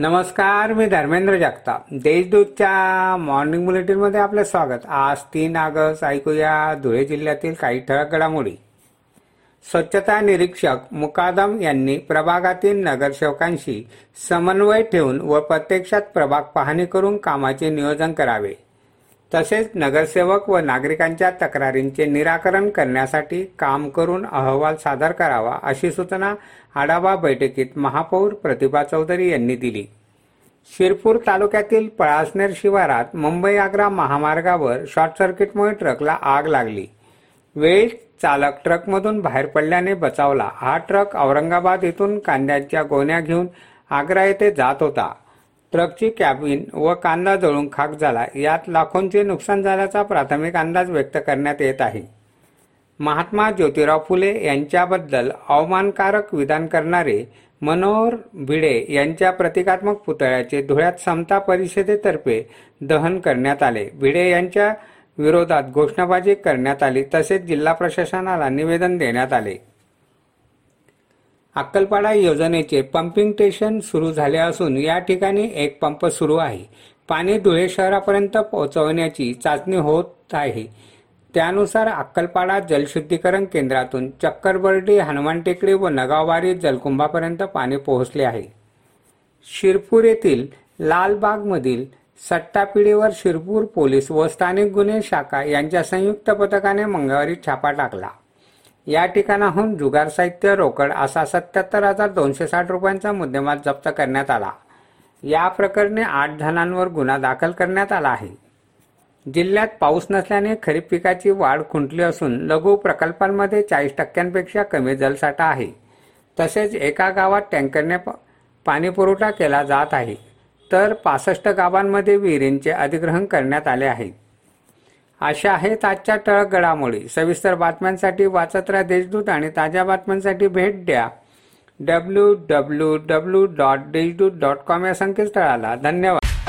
नमस्कार मी धर्मेंद्र जगताप. देशदूतच्या मॉर्निंग बुलेटिनमध्ये आपलं स्वागत. आज तीन ऑगस्ट ऐकूया धुळे जिल्ह्यातील काही ठळक घडामोडी. स्वच्छता निरीक्षक मुकादम यांनी प्रभागातील नगरसेवकांशी समन्वय ठेवून व प्रत्यक्षात प्रभाग पाहणी करून कामाचे नियोजन करावे. तसेच नगरसेवक व नागरिकांच्या तक्रारींचे निराकरण करण्यासाठी काम करून अहवाल सादर करावा अशी सूचना आढावा बैठकीत महापौर प्रतिभा चौधरी यांनी दिली. शिरपूर तालुक्यातील पळासनेर शिवारात मुंबई आग्रा महामार्गावर शॉर्ट सर्किटमुळे ट्रकला आग लागली. वेळीच चालक ट्रकमधून बाहेर पडल्याने बचावला. हा ट्रक औरंगाबाद येथून कांद्याच्या गोण्या घेऊन आग्रा येथे जात होता. ट्रकची कॅबिन व कांदा जळून खाक झाला. यात लाखोंचे नुकसान झाल्याचा प्राथमिक अंदाज व्यक्त करण्यात येत आहे. महात्मा ज्योतिराव फुले यांच्याबद्दल अवमानकारक विधान करणारे मनोहर भिडे यांच्या प्रतिकात्मक पुतळ्याचे धुळ्यात समता परिषदेतर्फे दहन करण्यात आले. भिडे यांच्या विरोधात घोषणाबाजी करण्यात आली तसेच जिल्हा प्रशासनाला निवेदन देण्यात आले. अक्कलपाडा योजनेचे पंपिंग स्टेशन सुरू झाले असून या ठिकाणी एक पंप सुरू आहे. पाणी धुळे शहरापर्यंत पोहोचवण्याची चाचणी होत आहे. त्यानुसार अक्कलपाडा जलशुद्धीकरण केंद्रातून चक्करबर्डी हनुमान टेकडी व नगाववारी जलकुंभापर्यंत पाणी पोहोचले आहे. शिरपूर येथील लालबागमधील सट्टापिढीवर शिरपूर पोलीस व स्थानिक गुन्हे शाखा यांच्या संयुक्त पथकाने मंगळवारी छापा टाकला. या ठिकाणाहून जुगार साहित्य रोकड असा सत्याहत्तर हजार दोनशे साठ रुपयांचा मुद्देमाल जप्त करण्यात आला. या प्रकरणी आठ जणांवर गुन्हा दाखल करण्यात आला आहे. जिल्ह्यात पाऊस नसल्याने खरीप पिकाची वाढ खुंटली असून लघु प्रकल्पांमध्ये चाळीस टक्क्यांपेक्षा कमी जलसाठा आहे. तसेच एका गावात टँकरने पाणीपुरवठा केला जात आहे. तर पासष्ट गावांमध्ये विहिरींचे अधिग्रहण करण्यात आले आहे. अशा आहेत आजच्या टळक घडामोडी. सविस्तर बातम्यांसाठी वाचत राहा देशदूत आणि ताज्या बातम्यांसाठी भेट द्या. W W W dot Deshdoot dot com या संकेतस्थळाला. धन्यवाद.